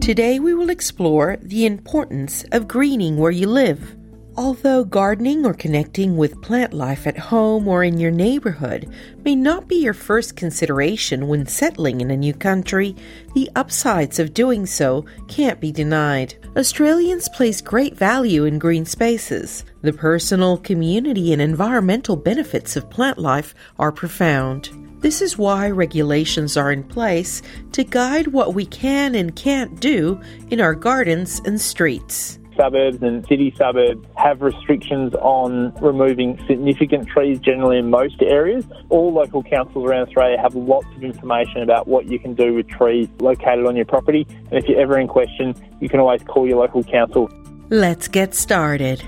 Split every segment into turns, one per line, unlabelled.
Today we will explore the importance of greening where you live. Although gardening or connecting with plant life at home or in your neighborhood may not be your first consideration when settling in a new country, the upsides of doing so can't be denied. Australians place great value in green spaces. The personal, community, and environmental benefits of plant life are profound. This is why regulations are in place to guide what we can and can't do in our gardens and streets.
Suburbs and city suburbs have restrictions on removing significant trees generally in most areas. All local councils around Australia have lots of information about what you can do with trees located on your property. And if you're ever in question, you can always call your local council.
Let's get started.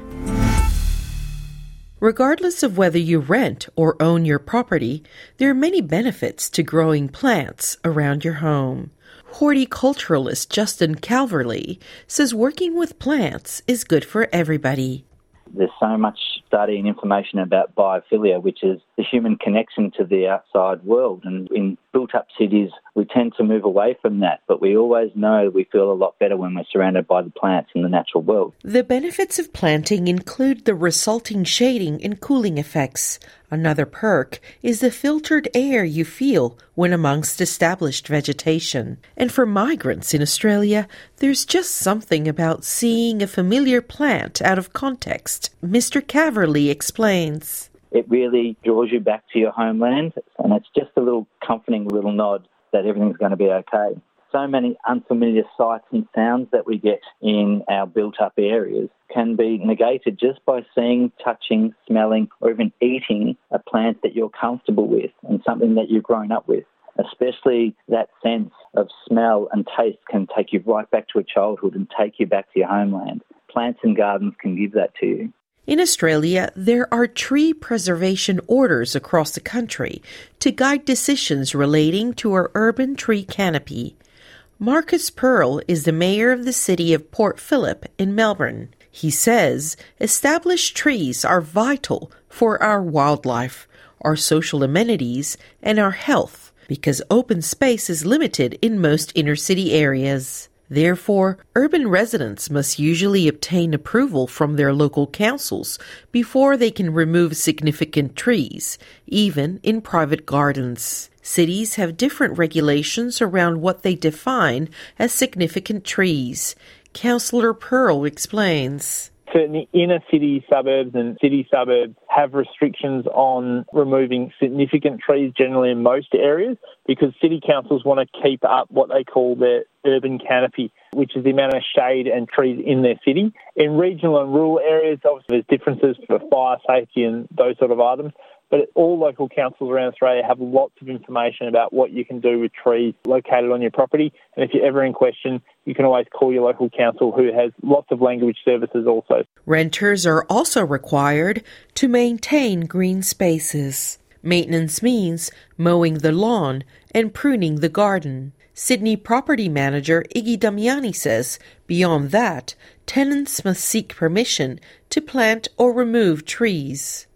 Regardless of whether you rent or own your property, there are many benefits to growing plants around your home. Horticulturalist Justin Calverley says working with plants is good for everybody.
There's so much study and information about biophilia, which is the human connection to the outside world. And in built up cities, we tend to move away from that, but we always know we feel a lot better when we're surrounded by the plants in the natural world.
The benefits of planting include the resulting shading and cooling effects. Another perk is the filtered air you feel when amongst established vegetation. And for migrants in Australia, there's just something about seeing a familiar plant out of context. Mr. Calverley explains
it really draws you back to your homeland, and it's just a little comforting little nod that everything's going to be okay. So many unfamiliar sights and sounds that we get in our built up areas can be negated just by seeing, touching, smelling, or even eating a plant that you're comfortable with and something that you've grown up with. Especially that sense of smell and taste can take you right back to a childhood and take you back to your homeland. Plants and gardens can give that to you.
In Australia, there are tree preservation orders across the country to guide decisions relating to our urban tree canopy. Marcus Pearl is the mayor of the city of Port Phillip in Melbourne. He says established trees are vital for our wildlife, our social amenities, and our health because open space is limited in most inner city areas. Therefore, urban residents must usually obtain approval from their local councils before they can remove significant trees, even in private gardens. Cities have different regulations around what they define as significant trees. Councillor Pearl explains
certainly inner city suburbs and city suburbs have restrictions on removing significant trees generally in most areas because city councils want to keep up what they call their urban canopy, which is the amount of shade and trees in their city. In regional and rural areas, obviously there's differences for fire safety and those sort of items. But all local councils around Australia have lots of information about what you can do with trees located on your property. And if you're ever in question, you can always call your local council who has lots of language services also.
Renters are also required to maintain green spaces. Maintenance means mowing the lawn and pruning the garden. Sydney property manager Iggy Damiani says beyond that, tenants must seek permission to plant or remove trees.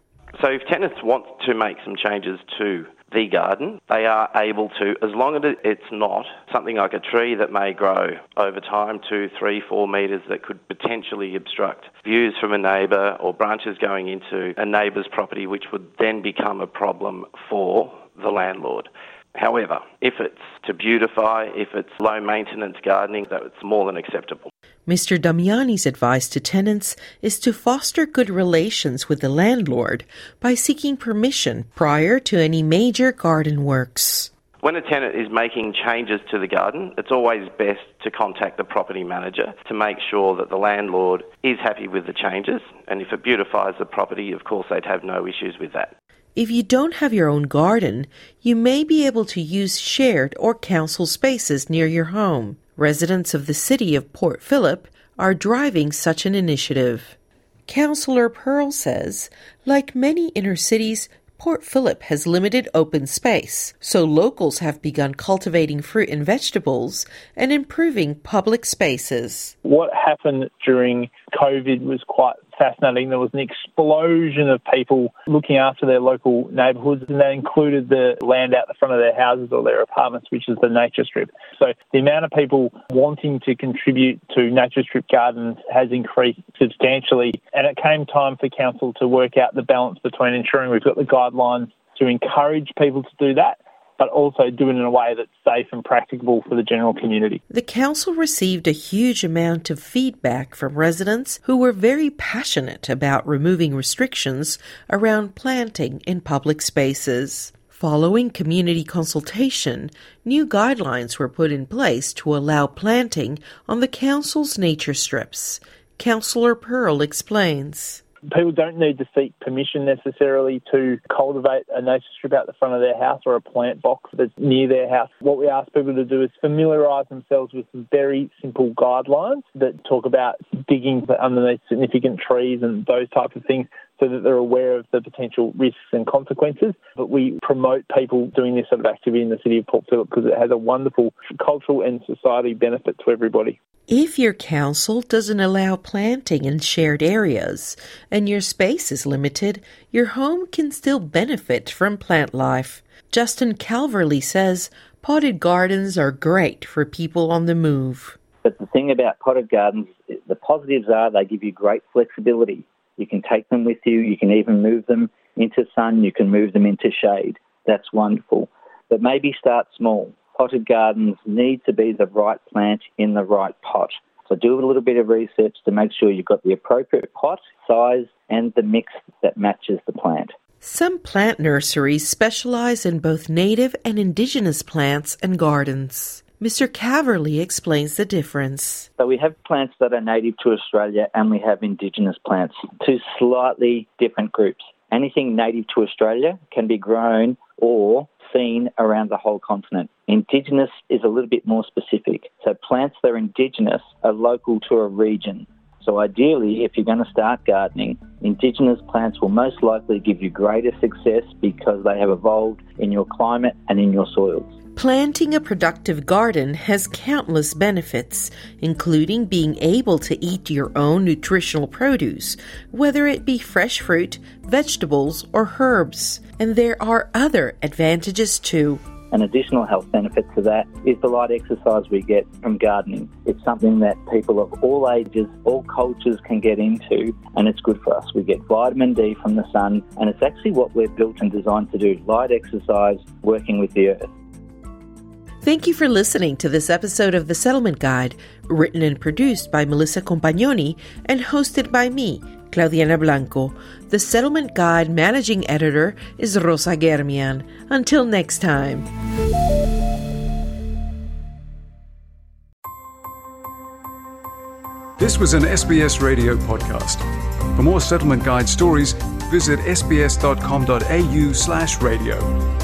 So if tenants want to make some changes to the garden, they are able to, as long as it's not something like a tree that may grow over time, two, three, four metres, that could potentially obstruct views from a neighbour or branches going into a neighbour's property, which would then become a problem for the landlord. However, if it's to beautify, if it's low maintenance gardening, that's more than acceptable.
Mr. Damiani's advice to tenants is to foster good relations with the landlord by seeking permission prior to any major garden works.
When a tenant is making changes to the garden, it's always best to contact the property manager to make sure that the landlord is happy with the changes. And if it beautifies the property, of course, they'd have no issues with that.
If you don't have your own garden, you may be able to use shared or council spaces near your home. Residents of the city of Port Phillip are driving such an initiative. Councillor Pearl says, like many inner cities, Port Phillip has limited open space, so locals have begun cultivating fruit and vegetables and improving public spaces.
What happened during COVID was quite fascinating. There was an explosion of people looking after their local neighbourhoods, and that included the land out the front of their houses or their apartments, which is the nature strip. So the amount of people wanting to contribute to nature strip gardens has increased substantially, and it came time for council to work out the balance between ensuring we've got the guidelines to encourage people to do that but also do it in a way that's safe and practicable for the general community.
The council received a huge amount of feedback from residents who were very passionate about removing restrictions around planting in public spaces. Following community consultation, new guidelines were put in place to allow planting on the council's nature strips. Councillor Pearl explains
people don't need to seek permission necessarily to cultivate a nature strip out the front of their house or a plant box that's near their house. What we ask people to do is familiarise themselves with some very simple guidelines that talk about digging underneath significant trees and those types of things so that they're aware of the potential risks and consequences. But we promote people doing this sort of activity in the city of Port Phillip because it has a wonderful cultural and society benefit to everybody.
If your council doesn't allow planting in shared areas and your space is limited, your home can still benefit from plant life. Justin Calverley says potted gardens are great for people on the move.
But the thing about potted gardens, the positives are they give you great flexibility. You can take them with you, you can even move them into sun, you can move them into shade. That's wonderful. But maybe start small potted gardens need to be the right plant in the right pot. So do a little bit of research to make sure you've got the appropriate pot, size, and the mix that matches the plant.
Some plant nurseries specialize in both native and indigenous plants and gardens. Mr. Calverley explains the difference.
So we have plants that are native to Australia and we have indigenous plants, two slightly different groups. Anything native to Australia can be grown or seen around the whole continent. Indigenous is a little bit more specific. So plants that are indigenous are local to a region. So ideally, if you're going to start gardening, indigenous plants will most likely give you greater success because they have evolved in your climate and in your soils.
Planting a productive garden has countless benefits, including being able to eat your own nutritional produce, whether it be fresh fruit, vegetables, or herbs. And there are other advantages too.
An additional health benefit to that is the light exercise we get from gardening. It's something that people of all ages, all cultures can get into, and it's good for us. We get vitamin D from the sun, and it's actually what we're built and designed to do light exercise, working with the earth.
Thank you for listening to this episode of The Settlement Guide, written and produced by Melissa Compagnoni and hosted by me, Claudianna Blanco. The Settlement Guide managing editor is Rosa Germian. Until next time.
This was an SBS radio podcast. For more Settlement Guide stories, visit sbs.com.au slash radio.